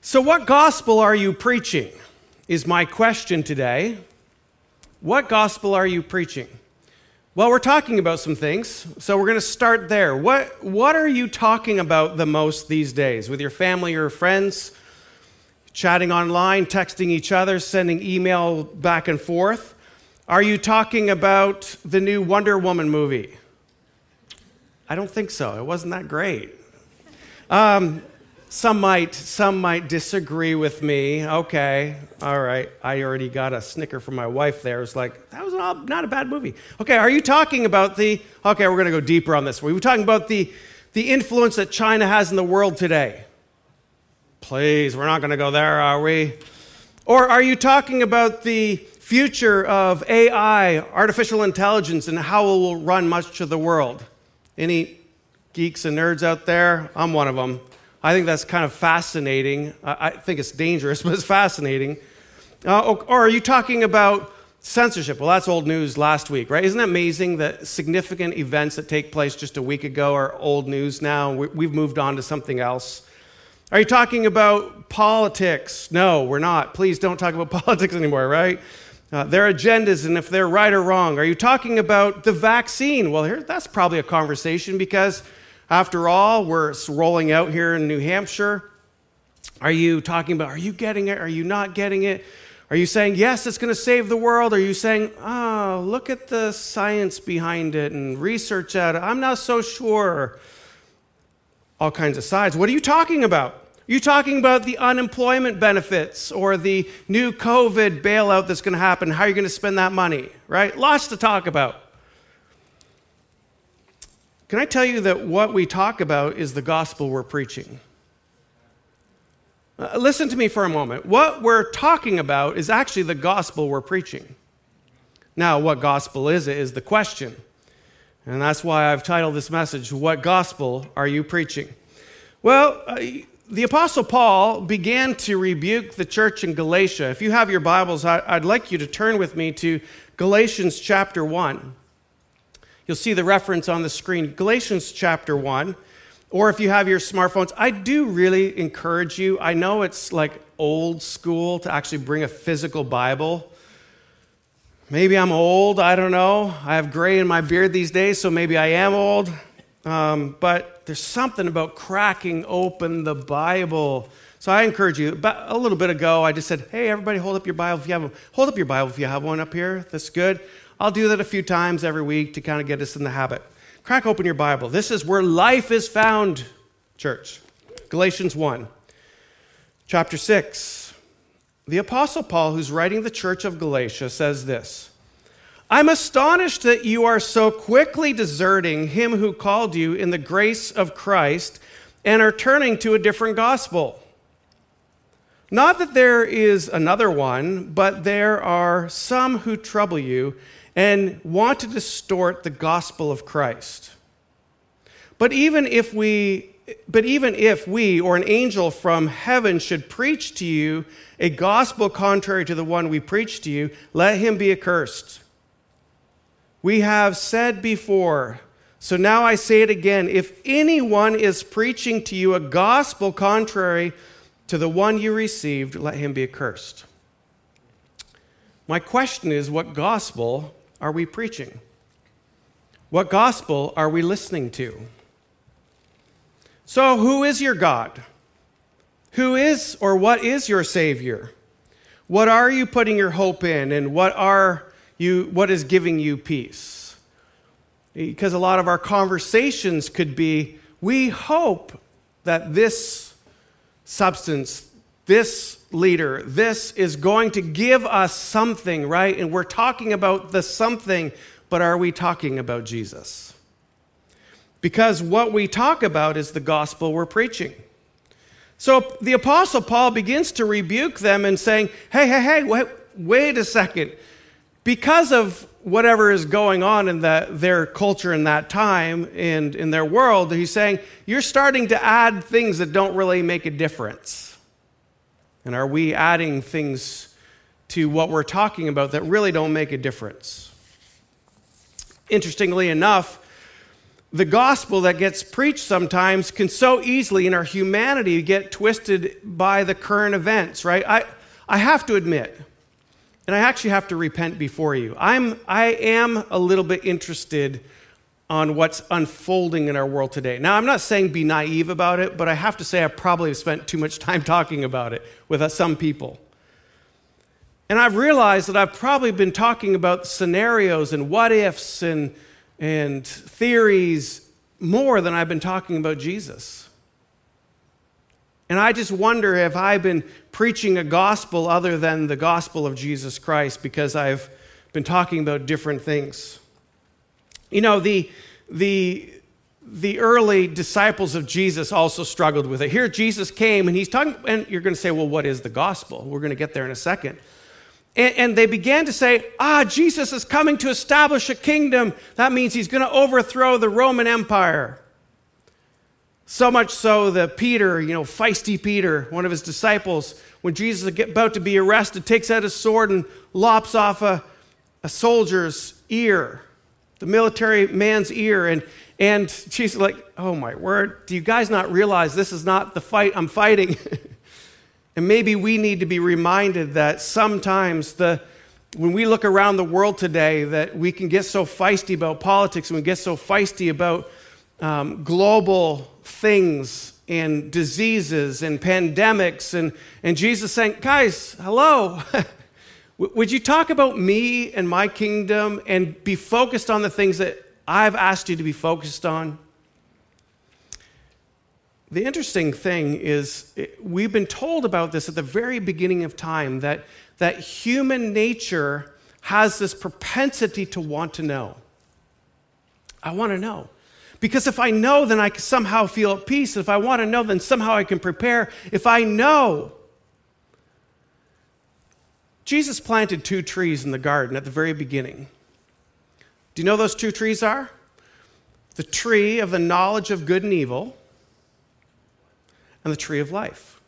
So, what gospel are you preaching? Is my question today. What gospel are you preaching? Well, we're talking about some things, so we're going to start there. What, what are you talking about the most these days with your family or friends? Chatting online, texting each other, sending email back and forth? Are you talking about the new Wonder Woman movie? I don't think so. It wasn't that great. Um, some might, some might disagree with me. Okay, all right. I already got a snicker from my wife there. It's like, that was not a bad movie. Okay, are you talking about the, okay, we're going to go deeper on this. Were you talking about the, the influence that China has in the world today? Please, we're not going to go there, are we? Or are you talking about the future of AI, artificial intelligence, and how it will run much of the world? Any geeks and nerds out there? I'm one of them. I think that's kind of fascinating. I think it's dangerous, but it's fascinating. Uh, or are you talking about censorship? Well, that's old news last week, right? Isn't it amazing that significant events that take place just a week ago are old news now? We've moved on to something else. Are you talking about politics? No, we're not. Please don't talk about politics anymore, right? Uh, their agendas and if they're right or wrong. Are you talking about the vaccine? Well, here, that's probably a conversation because after all, we're rolling out here in New Hampshire. Are you talking about, are you getting it? Are you not getting it? Are you saying, yes, it's going to save the world? Are you saying, oh, look at the science behind it and research at it? I'm not so sure. All kinds of sides. What are you talking about? Are you talking about the unemployment benefits or the new COVID bailout that's going to happen? How are you going to spend that money? Right? Lots to talk about. Can I tell you that what we talk about is the gospel we're preaching? Uh, listen to me for a moment. What we're talking about is actually the gospel we're preaching. Now, what gospel is it is the question. And that's why I've titled this message, What Gospel Are You Preaching? Well, uh, the Apostle Paul began to rebuke the church in Galatia. If you have your Bibles, I, would like you to turn with me to Galatians chapter 1. You'll see the reference on the screen, Galatians chapter 1. Or if you have your smartphones, I do really encourage you. I know it's like old school to actually bring a physical Bible. Maybe I'm old, I don't know. I have gray in my beard these days, so maybe I am old. Um, but there's something about cracking open the Bible. So I encourage you. About a little bit ago, I just said, "Hey, everybody, hold up your Bible if you have one. Hold up your Bible if you have one up here. That's good." I'll do that a few times every week to kind of get us in the habit. Crack open your Bible. This is where life is found, church. Galatians 1, chapter 6. The Apostle Paul, who's writing the church of Galatia, says this I'm astonished that you are so quickly deserting him who called you in the grace of Christ and are turning to a different gospel. Not that there is another one, but there are some who trouble you and want to distort the gospel of Christ. But even if we but even if we or an angel from heaven should preach to you a gospel contrary to the one we preach to you, let him be accursed. We have said before, so now I say it again if anyone is preaching to you a gospel contrary to the one you received, let him be accursed. My question is what gospel are we preaching? What gospel are we listening to? So, who is your God? Who is or what is your Savior? What are you putting your hope in, and what, are you, what is giving you peace? Because a lot of our conversations could be we hope that this substance, this leader. This is going to give us something, right? And we're talking about the something, but are we talking about Jesus? Because what we talk about is the gospel we're preaching. So the Apostle Paul begins to rebuke them and saying, hey, hey, hey, wait, wait a second. Because of whatever is going on in the, their culture in that time and in their world, he's saying, you're starting to add things that don't really make a difference. And are we adding things to what we're talking about that really don't make a difference? Interestingly enough, the gospel that gets preached sometimes can so easily in our humanity get twisted by the current events, right? I, I have to admit, and I actually have to repent before you. I'm, I am a little bit interested on what's unfolding in our world today. Now, I'm not saying be naive about it, but I have to say I probably have spent too much time talking about it with uh, some people. And I've realized that I've probably been talking about scenarios and what ifs and, and theories more than I've been talking about Jesus. And I just wonder if I've been preaching a gospel other than the gospel of Jesus Christ because I've been talking about different things. You know, the, the, the early disciples of Jesus also struggled with it. Here, Jesus came and he's talking, and you're going to say, well, what is the gospel? We're going to get there in a second. And, and they began to say, ah, Jesus is coming to establish a kingdom. That means he's going to overthrow the Roman Empire. So much so that Peter, you know, feisty Peter, one of his disciples, when Jesus is about to be arrested, takes out his sword and lops off a, a soldier's ear, the military man's ear. And, and Jesus like, oh my word, do you guys not realize this is not the fight I'm fighting? And maybe we need to be reminded that sometimes the, when we look around the world today, that we can get so feisty about politics and we get so feisty about um, global things and diseases and pandemics. And, and Jesus saying, guys, hello. Would you talk about me and my kingdom and be focused on the things that I've asked you to be focused on? The interesting thing is, eh, we've been told about this at the very beginning of time that, that human nature has this propensity to want to know. I want to know. Because if I know, then I somehow feel at peace. If I want to know, then somehow I can prepare. If I know, Jesus planted two trees in the garden at the very beginning. Do you know those two trees are? The tree of the knowledge of good and evil and the tree of life.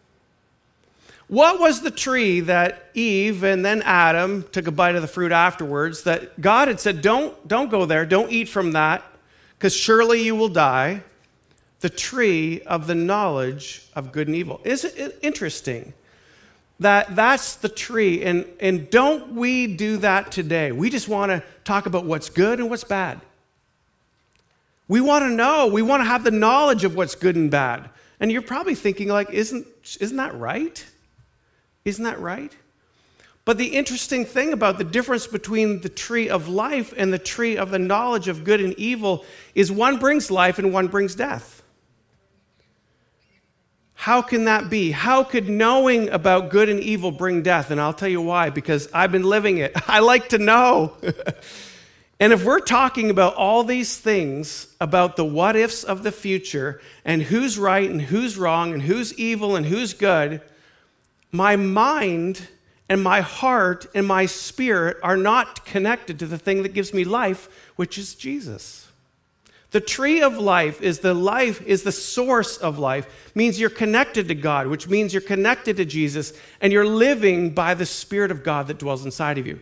What was the tree that Eve and then Adam took a bite of the fruit afterwards that God had said, Don't, don't go there, don't eat from that, because surely you will die? The tree of the knowledge of good and evil. Isn't it interesting that that's the tree? And, and don't we do that today? We just want to talk about what's good and what's bad. We want to know, we want to have the knowledge of what's good and bad. And you're probably thinking, like, isn't, isn't that right? Isn't that right? But the interesting thing about the difference between the tree of life and the tree of the knowledge of good and evil is one brings life and one brings death. How can that be? How could knowing about good and evil bring death? And I'll tell you why, because I've been living it. I like to know. And if we're talking about all these things, about the what ifs of the future, and who's right and who's wrong, and who's evil and who's good, my mind and my heart and my spirit are not connected to the thing that gives me life, which is Jesus. The tree of life is the life, is the source of life, means you're connected to God, which means you're connected to Jesus, and you're living by the Spirit of God that dwells inside of you.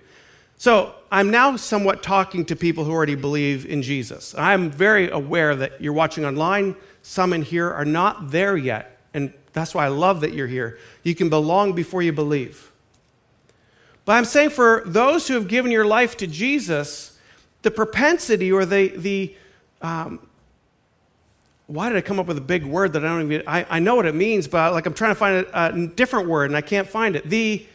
So I'm now somewhat talking to people who already believe in Jesus. I'm very aware that you're watching online. Some in here are not there yet. And that's why I love that you're here. You can belong before you believe. But I'm saying for those who have given your life to Jesus, the propensity or the, the um, why did I come up with a big word that I don't even, I, I know what it means, but like I'm trying to find a, a different word and I can't find it. The,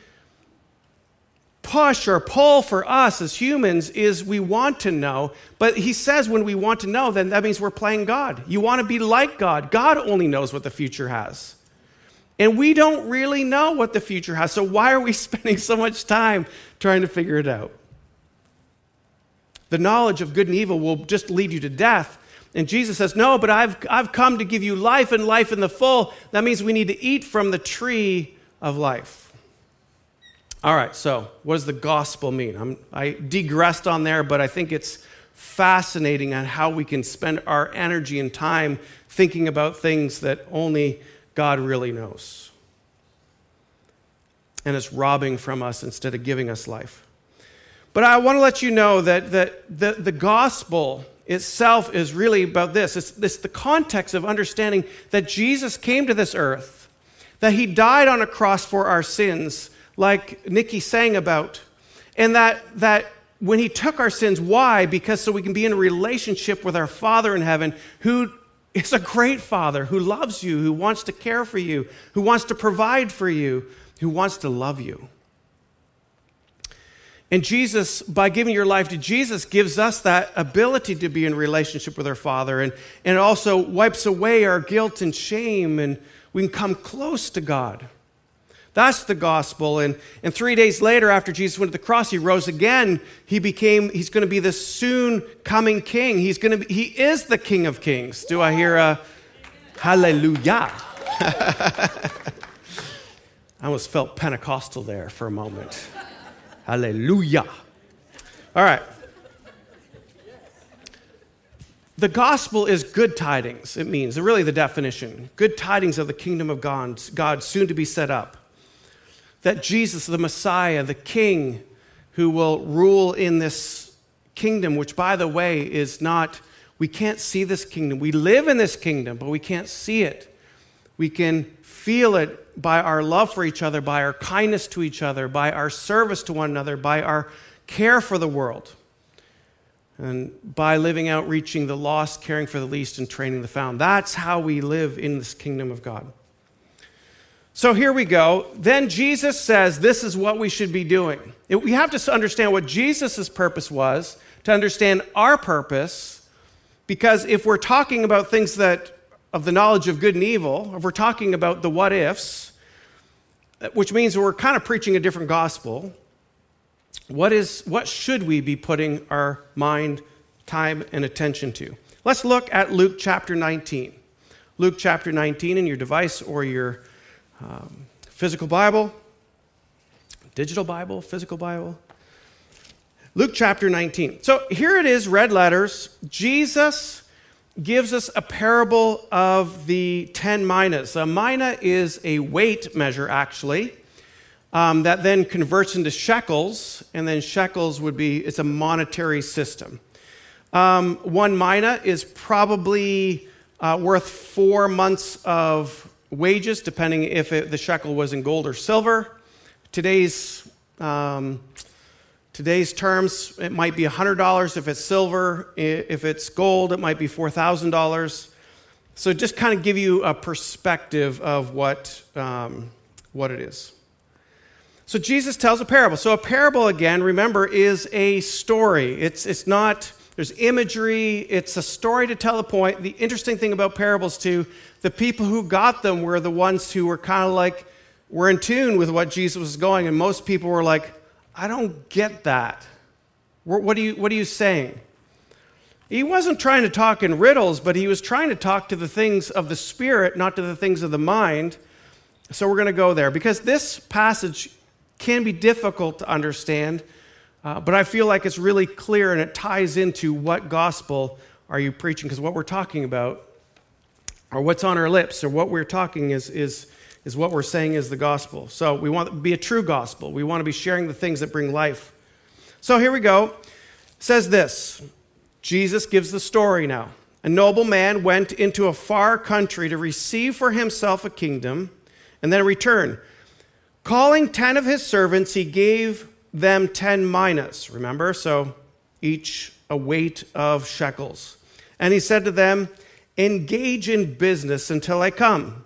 push or pull for us as humans is we want to know. But he says when we want to know, then that means we're playing God. You want to be like God. God only knows what the future has. And we don't really know what the future has. So why are we spending so much time trying to figure it out? The knowledge of good and evil will just lead you to death. And Jesus says, No, but I've, I've come to give you life and life in the full. That means we need to eat from the tree of life. All right, so what does the gospel mean? I'm, I digressed on there, but I think it's fascinating on how we can spend our energy and time thinking about things that only God really knows. And it's robbing from us instead of giving us life. But I want to let you know that, that the, the gospel itself is really about this it's, it's the context of understanding that Jesus came to this earth, that he died on a cross for our sins, like Nikki sang about, and that, that when he took our sins, why? Because so we can be in a relationship with our Father in heaven who is a great Father, who loves you, who wants to care for you, who wants to provide for you, who wants to love you. And Jesus, by giving your life to Jesus, gives us that ability to be in relationship with our Father. And, and also wipes away our guilt and shame, and we can come close to God. That's the gospel. And, and three days later, after Jesus went to the cross, he rose again. He became, he's going to be the soon coming king. He's going to be, he is the king of kings. Do I hear a hallelujah? I almost felt Pentecostal there for a moment. Hallelujah. All right. The gospel is good tidings, it means, really the definition. Good tidings of the kingdom of God, God soon to be set up. That Jesus, the Messiah, the King, who will rule in this kingdom, which, by the way, is not, we can't see this kingdom. We live in this kingdom, but we can't see it. We can feel it by our love for each other, by our kindness to each other, by our service to one another, by our care for the world, and by living out, reaching the lost, caring for the least, and training the found. That's how we live in this kingdom of God. So here we go. Then Jesus says this is what we should be doing. We have to understand what Jesus' purpose was to understand our purpose, because if we're talking about things that of the knowledge of good and evil, if we're talking about the what ifs, which means we're kind of preaching a different gospel, what, is, what should we be putting our mind, time, and attention to? Let's look at Luke chapter 19. Luke chapter 19 in your device or your um, physical Bible, digital Bible, physical Bible. Luke chapter 19. So here it is, red letters. Jesus gives us a parable of the 10 minas. A mina is a weight measure, actually, um, that then converts into shekels, and then shekels would be, it's a monetary system. Um, one mina is probably uh, worth four months of wages, depending if it, the shekel was in gold or silver. Today's um, Today's terms, it might be $100 if it's silver. If it's gold, it might be $4,000. So just kind of give you a perspective of what, um, what it is. So Jesus tells a parable. So a parable, again, remember, is a story. It's, it's not, there's imagery, it's a story to tell a point. The interesting thing about parables, too, the people who got them were the ones who were kind of like, were in tune with what Jesus was going, and most people were like, I don't get that. What are you, what are you saying? He wasn't trying to talk in riddles, but he was trying to talk to the things of the spirit, not to the things of the mind. So we're going to go there because this passage can be difficult to understand, uh, but I feel like it's really clear and it ties into what gospel are you preaching? Because what we're talking about, or what's on our lips, or what we're talking is, is is what we're saying is the gospel. So we want to be a true gospel. We want to be sharing the things that bring life. So here we go. It says this Jesus gives the story now. A noble man went into a far country to receive for himself a kingdom and then return. Calling 10 of his servants, he gave them 10 minas. Remember? So each a weight of shekels. And he said to them, Engage in business until I come.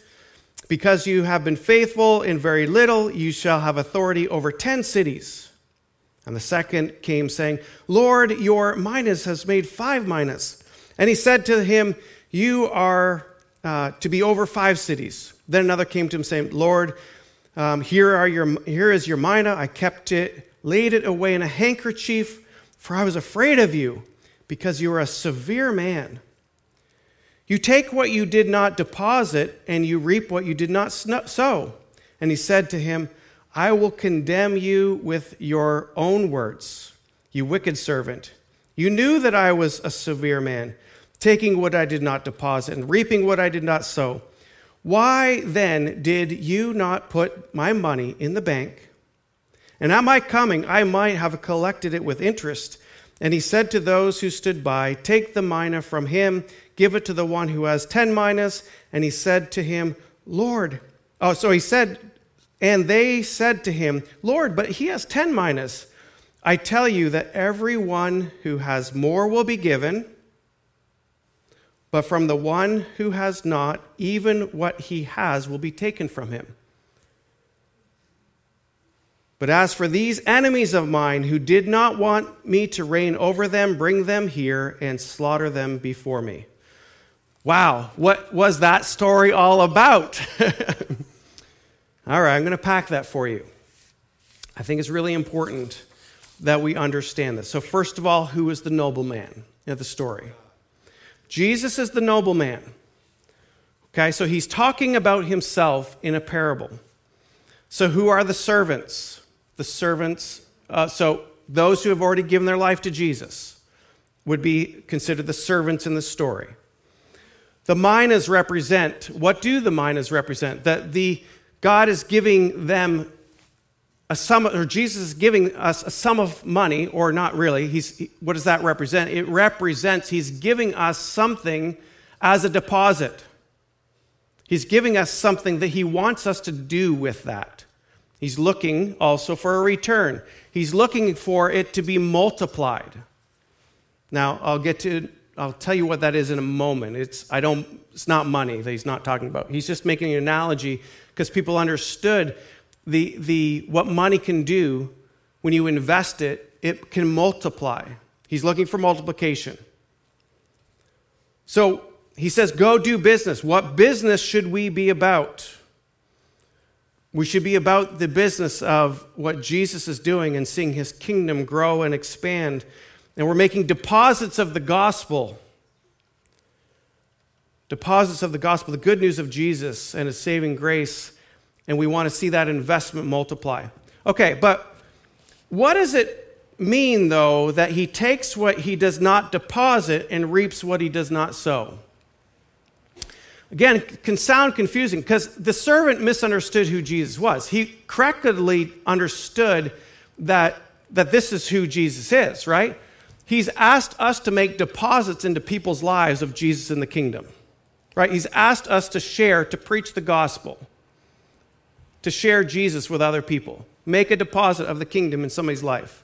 Because you have been faithful in very little, you shall have authority over ten cities. And the second came, saying, Lord, your minas has made five minas. And he said to him, You are uh, to be over five cities. Then another came to him, saying, Lord, um, here, are your, here is your mina. I kept it, laid it away in a handkerchief, for I was afraid of you because you are a severe man. You take what you did not deposit, and you reap what you did not sow. And he said to him, I will condemn you with your own words, you wicked servant. You knew that I was a severe man, taking what I did not deposit and reaping what I did not sow. Why then did you not put my money in the bank? And at my coming, I might have collected it with interest. And he said to those who stood by, Take the mina from him, give it to the one who has ten minas. And he said to him, Lord, oh, so he said, and they said to him, Lord, but he has ten minas. I tell you that everyone who has more will be given, but from the one who has not, even what he has will be taken from him. But as for these enemies of mine who did not want me to reign over them, bring them here and slaughter them before me. Wow, what was that story all about? all right, I'm going to pack that for you. I think it's really important that we understand this. So, first of all, who is the nobleman in the story? Jesus is the nobleman. Okay, so he's talking about himself in a parable. So, who are the servants? the servants, uh, so those who have already given their life to Jesus would be considered the servants in the story. The minas represent, what do the minas represent? That the God is giving them a sum, or Jesus is giving us a sum of money, or not really. He's, what does that represent? It represents he's giving us something as a deposit. He's giving us something that he wants us to do with that. He's looking also for a return. He's looking for it to be multiplied. Now, I'll get to I'll tell you what that is in a moment. It's I don't it's not money that he's not talking about. He's just making an analogy because people understood the the what money can do when you invest it, it can multiply. He's looking for multiplication. So, he says go do business. What business should we be about? We should be about the business of what Jesus is doing and seeing his kingdom grow and expand. And we're making deposits of the gospel. Deposits of the gospel, the good news of Jesus and his saving grace. And we want to see that investment multiply. Okay, but what does it mean, though, that he takes what he does not deposit and reaps what he does not sow? Again, can sound confusing because the servant misunderstood who Jesus was. He correctly understood that, that this is who Jesus is, right? He's asked us to make deposits into people's lives of Jesus in the kingdom, right? He's asked us to share, to preach the gospel, to share Jesus with other people, make a deposit of the kingdom in somebody's life.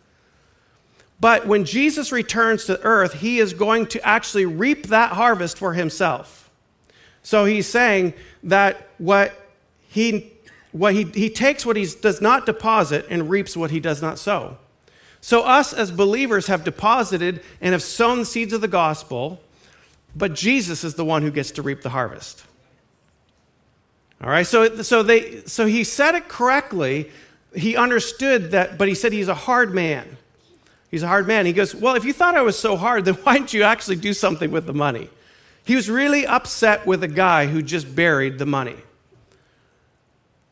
But when Jesus returns to earth, he is going to actually reap that harvest for himself. So he's saying that what he, what he, he takes what he does not deposit and reaps what he does not sow. So, us as believers have deposited and have sown seeds of the gospel, but Jesus is the one who gets to reap the harvest. All right, so, so, they, so he said it correctly. He understood that, but he said he's a hard man. He's a hard man. He goes, Well, if you thought I was so hard, then why didn't you actually do something with the money? He was really upset with a guy who just buried the money.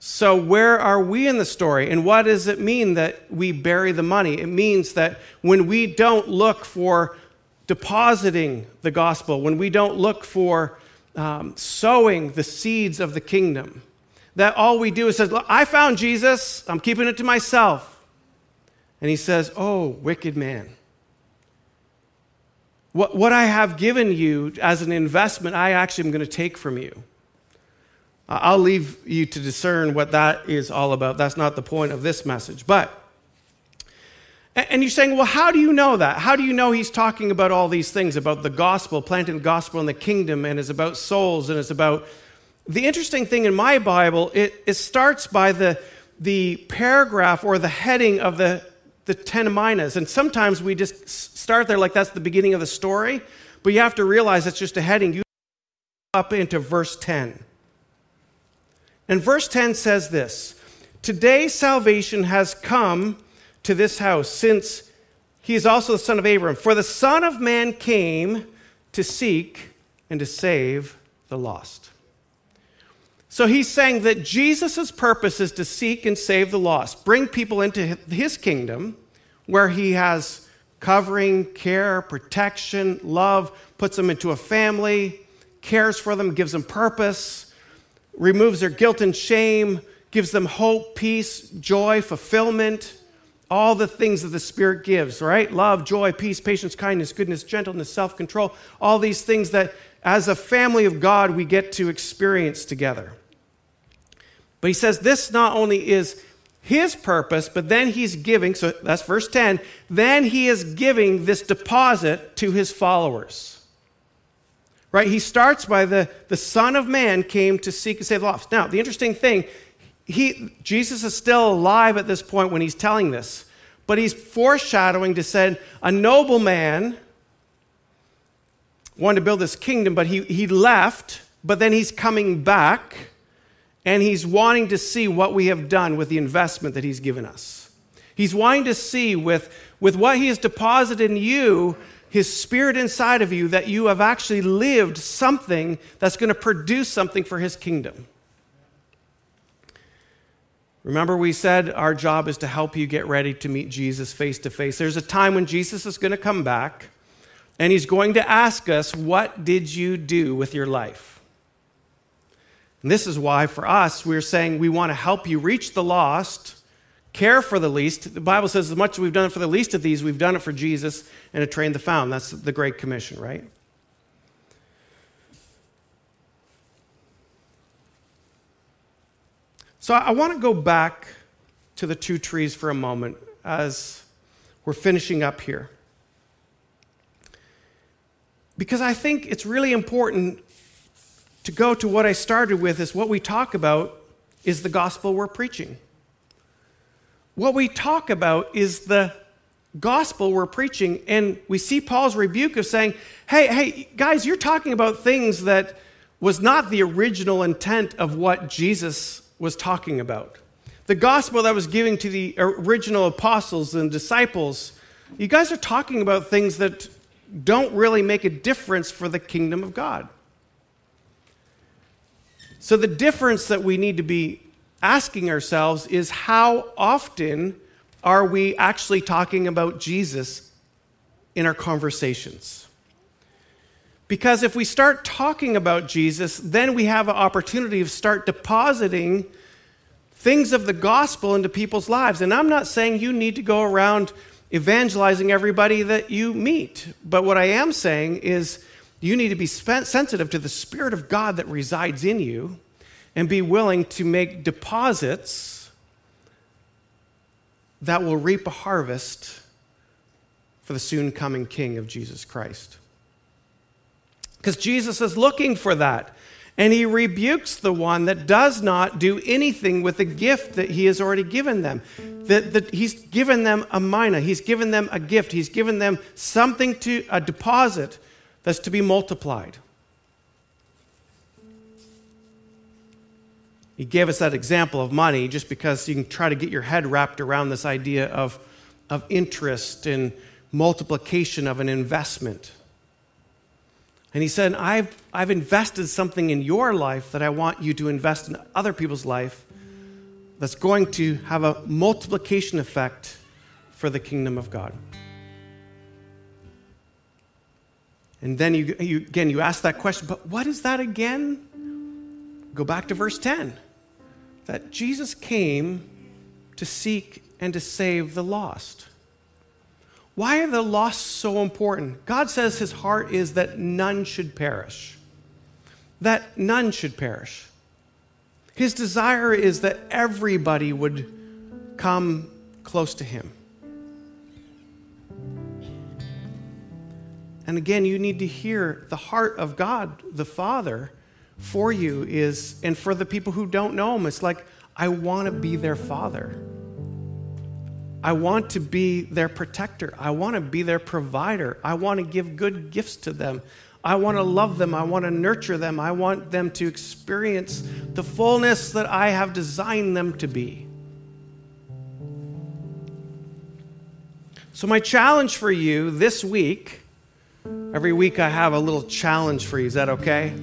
So, where are we in the story? And what does it mean that we bury the money? It means that when we don't look for depositing the gospel, when we don't look for um, sowing the seeds of the kingdom, that all we do is say, I found Jesus, I'm keeping it to myself. And he says, Oh, wicked man. What, what I have given you as an investment, I actually am going to take from you. I'll leave you to discern what that is all about. That's not the point of this message. But, and you're saying, well, how do you know that? How do you know he's talking about all these things, about the gospel, planting the gospel in the kingdom, and is about souls, and is about. The interesting thing in my Bible, it, it starts by the, the paragraph or the heading of the the 10 minas. And sometimes we just start there like that's the beginning of the story, but you have to realize it's just a heading. You up into verse 10. And verse 10 says this Today salvation has come to this house, since he is also the son of Abraham. For the Son of Man came to seek and to save the lost. So he's saying that Jesus' purpose is to seek and save the lost, bring people into his kingdom where he has covering, care, protection, love, puts them into a family, cares for them, gives them purpose, removes their guilt and shame, gives them hope, peace, joy, fulfillment, all the things that the Spirit gives, right? Love, joy, peace, patience, kindness, goodness, gentleness, self control, all these things that as a family of God we get to experience together. But he says this not only is his purpose, but then he's giving, so that's verse 10, then he is giving this deposit to his followers. Right? He starts by the, the Son of Man came to seek and save the lost. Now, the interesting thing, he, Jesus is still alive at this point when he's telling this, but he's foreshadowing to send a noble man wanted to build this kingdom, but he, he left, but then he's coming back and he's wanting to see what we have done with the investment that he's given us. He's wanting to see with, with what he has deposited in you, his spirit inside of you, that you have actually lived something that's going to produce something for his kingdom. Remember, we said our job is to help you get ready to meet Jesus face to face. There's a time when Jesus is going to come back and he's going to ask us, What did you do with your life? And this is why, for us, we're saying we want to help you reach the lost, care for the least. The Bible says, as much as we've done it for the least of these, we've done it for Jesus and to train the found. That's the Great Commission, right? So I want to go back to the two trees for a moment as we're finishing up here. Because I think it's really important to go to what I started with is what we talk about is the gospel we're preaching. What we talk about is the gospel we're preaching. And we see Paul's rebuke of saying, hey, hey, guys, you're talking about things that was not the original intent of what Jesus was talking about. The gospel that was given to the original apostles and disciples, you guys are talking about things that don't really make a difference for the kingdom of God. So, the difference that we need to be asking ourselves is how often are we actually talking about Jesus in our conversations? Because if we start talking about Jesus, then we have an opportunity to start depositing things of the gospel into people's lives. And I'm not saying you need to go around evangelizing everybody that you meet, but what I am saying is you need to be sensitive to the Spirit of God that resides in you and be willing to make deposits that will reap a harvest for the soon coming King of Jesus Christ. Because Jesus is looking for that. And he rebukes the one that does not do anything with the gift that he has already given them. That, that he's given them a mina, he's given them a gift, he's given them something to, a deposit that's to be multiplied. He gave us that example of money just because you can try to get your head wrapped around this idea of, of interest and multiplication of an investment. And he said, I've, I've invested something in your life that I want you to invest in other people's life that's going to have a multiplication effect for the kingdom of God. And then you, you, again, you ask that question, but what is that again? Go back to verse 10 that Jesus came to seek and to save the lost. Why are the lost so important? God says his heart is that none should perish. That none should perish. His desire is that everybody would come close to him. And again, you need to hear the heart of God, the Father, for you is, and for the people who don't know him, it's like, I want to be their father. I want to be their protector. I want to be their provider. I want to give good gifts to them. I want to love them. I want to nurture them. I want them to experience the fullness that I have designed them to be. So, my challenge for you this week, every week I have a little challenge for you. Is that okay?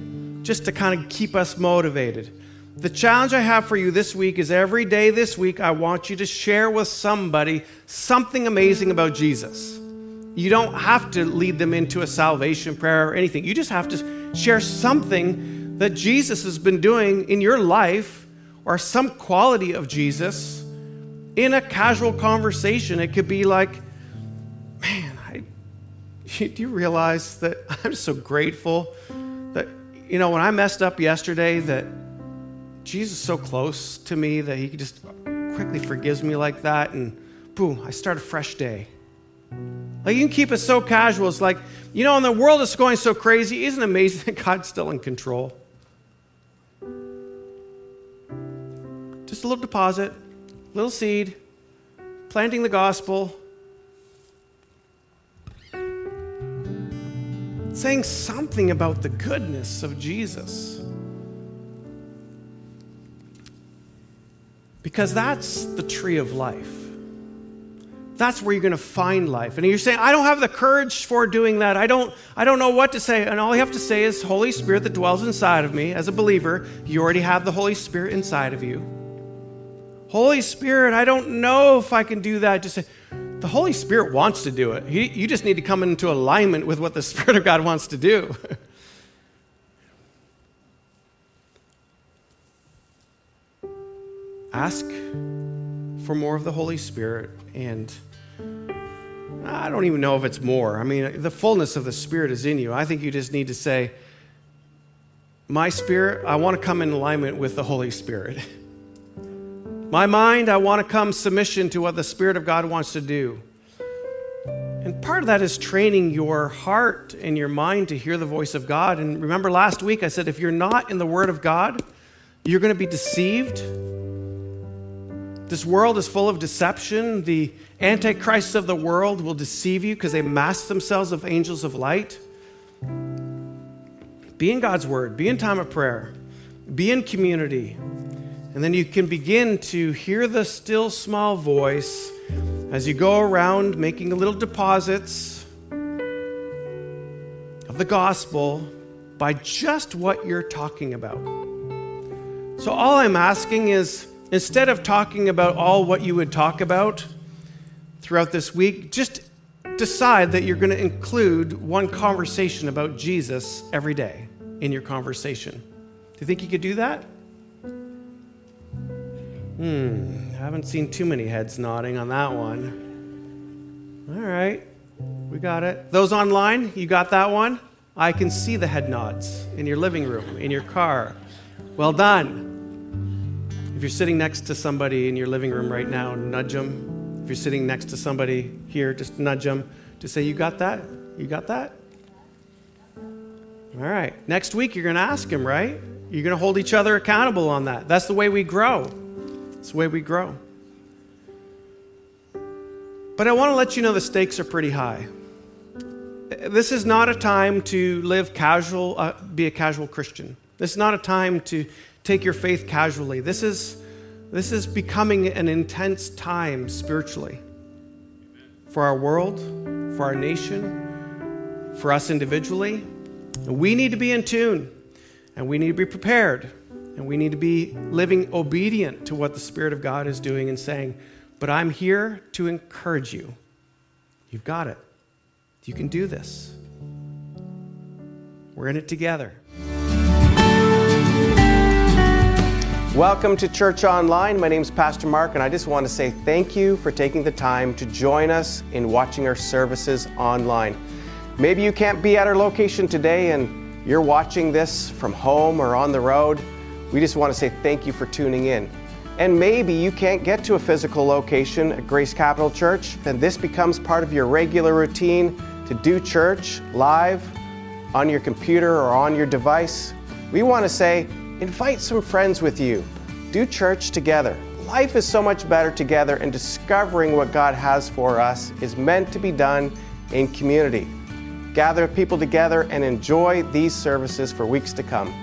Just to kind of keep us motivated. The challenge I have for you this week is every day this week, I want you to share with somebody something amazing about Jesus. You don't have to lead them into a salvation prayer or anything. You just have to share something that Jesus has been doing in your life or some quality of Jesus in a casual conversation. It could be like, man, I, do you realize that I'm so grateful you know, when I messed up yesterday, that Jesus is so close to me that he just quickly forgives me like that, and boom, I start a fresh day. Like you can keep it so casual. It's like, you know, in the world is going so crazy, isn't it amazing that God's still in control? Just a little deposit, little seed, planting the gospel, saying something about the goodness of Jesus. Because that's the tree of life. That's where you're going to find life. And you're saying, I don't have the courage for doing that. I don't, I don't know what to say. And all you have to say is, Holy Spirit that dwells inside of me, as a believer, you already have the Holy Spirit inside of you. Holy Spirit, I don't know if I can do that. Just say, the Holy Spirit wants to do it. He, you just need to come into alignment with what the Spirit of God wants to do. Ask for more of the Holy Spirit, and I don't even know if it's more. I mean, the fullness of the Spirit is in you. I think you just need to say, My spirit, I want to come in alignment with the Holy Spirit. My mind, I want to come submission to what the Spirit of God wants to do. And part of that is training your heart and your mind to hear the voice of God. And remember last week I said if you're not in the Word of God, you're going to be deceived this world is full of deception. The antichrists of the world will deceive you because they mask themselves of angels of light. Be in God's word, be in time of prayer, be in community. And then you can begin to hear the still small voice as you go around making little deposits of the gospel by just what you're talking about. So, all I'm asking is instead of talking about all what you would talk about throughout this week, just decide that you're going to include one conversation about Jesus every day in your conversation. Do you think you could do that? Hmm, I haven't seen too many heads nodding on that one. All right, we got it. Those online, you got that one? I can see the head nods in your living room, in your car. Well done. If you're sitting next to somebody in your living room right now, nudge them. If you're sitting next to somebody here, just nudge them to say, You got that? You got that? All right. Next week, you're going to ask him, right? You're going to hold each other accountable on that. That's the way we grow. It's the way we grow. But I want to let you know the stakes are pretty high. This is not a time to live casual, uh, be a casual Christian. This is not a time to take your faith casually. This is, this is becoming an intense time spiritually for our world, for our nation, for us individually. We need to be in tune and we need to be prepared and we need to be living obedient to what the Spirit of God is doing and saying, But I'm here to encourage you. You've got it. You can do this. We're in it together. Welcome to Church Online. My name is Pastor Mark, and I just want to say thank you for taking the time to join us in watching our services online. Maybe you can't be at our location today and you're watching this from home or on the road. We just want to say thank you for tuning in. And maybe you can't get to a physical location at Grace Capital Church, then this becomes part of your regular routine to do church live on your computer or on your device. We want to say, Invite some friends with you. Do church together. Life is so much better together, and discovering what God has for us is meant to be done in community. Gather people together and enjoy these services for weeks to come.